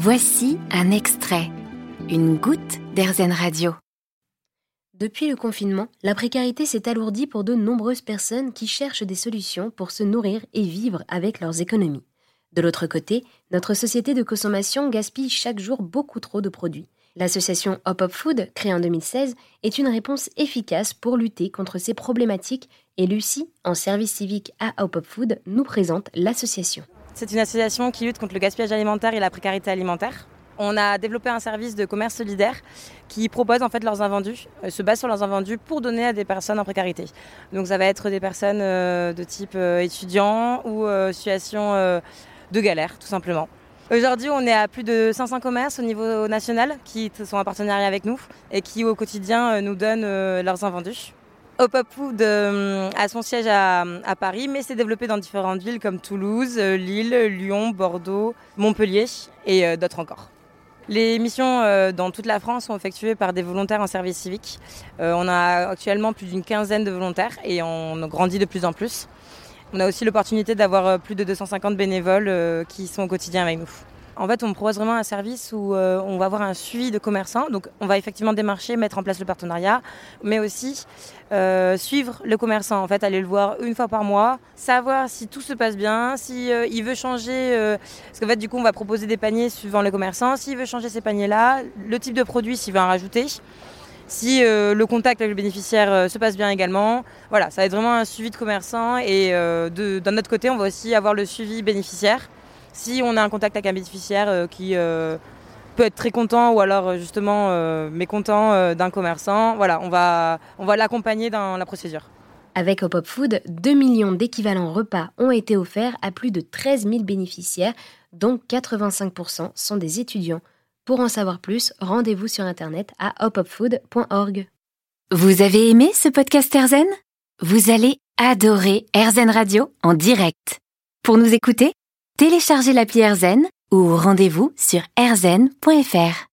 Voici un extrait, une goutte d'Airzen Radio. Depuis le confinement, la précarité s'est alourdie pour de nombreuses personnes qui cherchent des solutions pour se nourrir et vivre avec leurs économies. De l'autre côté, notre société de consommation gaspille chaque jour beaucoup trop de produits. L'association Hop Hop Food, créée en 2016, est une réponse efficace pour lutter contre ces problématiques et Lucie, en service civique à Hop Hop Food, nous présente l'association. C'est une association qui lutte contre le gaspillage alimentaire et la précarité alimentaire. On a développé un service de commerce solidaire qui propose en fait leurs invendus, euh, se base sur leurs invendus pour donner à des personnes en précarité. Donc ça va être des personnes euh, de type euh, étudiant ou situation de galère tout simplement. Aujourd'hui, on est à plus de 500 commerces au niveau national qui sont en partenariat avec nous et qui au quotidien nous donnent leurs invendus. Hop Up Food euh, a son siège à, Paris, mais s'est développé dans différentes villes comme Toulouse, euh, Lille, Lyon, Bordeaux, Montpellier et euh, d'autres encore. Les missions dans toute la France sont effectuées par des volontaires en service civique. on a actuellement plus d'une quinzaine de volontaires et on grandit de plus en plus. On a aussi l'opportunité d'avoir plus de 250 bénévoles qui sont au quotidien avec nous. En fait, on propose vraiment un service où euh, on va avoir un suivi de commerçants. Donc, on va effectivement démarcher, mettre en place le partenariat, mais aussi euh, suivre le commerçant. En fait, aller le voir une fois par mois, savoir si tout se passe bien, si euh, il veut changer. parce qu'en fait, du coup, on va proposer des paniers suivant le commerçant. S'il veut changer ces paniers-là, le type de produit, s'il veut en rajouter si le contact avec le bénéficiaire se passe bien également. Voilà, ça va être vraiment un suivi de commerçant et d'un autre côté, on va aussi avoir le suivi bénéficiaire si on a un contact avec un bénéficiaire euh, qui euh, peut être très content ou alors euh, justement mécontent d'un commerçant, voilà, on va, on va l'accompagner dans la procédure. Avec Hop Hop Food, 2 millions d'équivalents repas ont été offerts à plus de 13 000 bénéficiaires, dont 85% sont des étudiants. Pour en savoir plus, rendez-vous sur internet à hopopfood.org. Vous avez aimé ce podcast Erzen? Vous allez adorer Erzen Radio en direct. Pour nous écouter, téléchargez l'appli AirZen ou rendez-vous sur airzen.fr.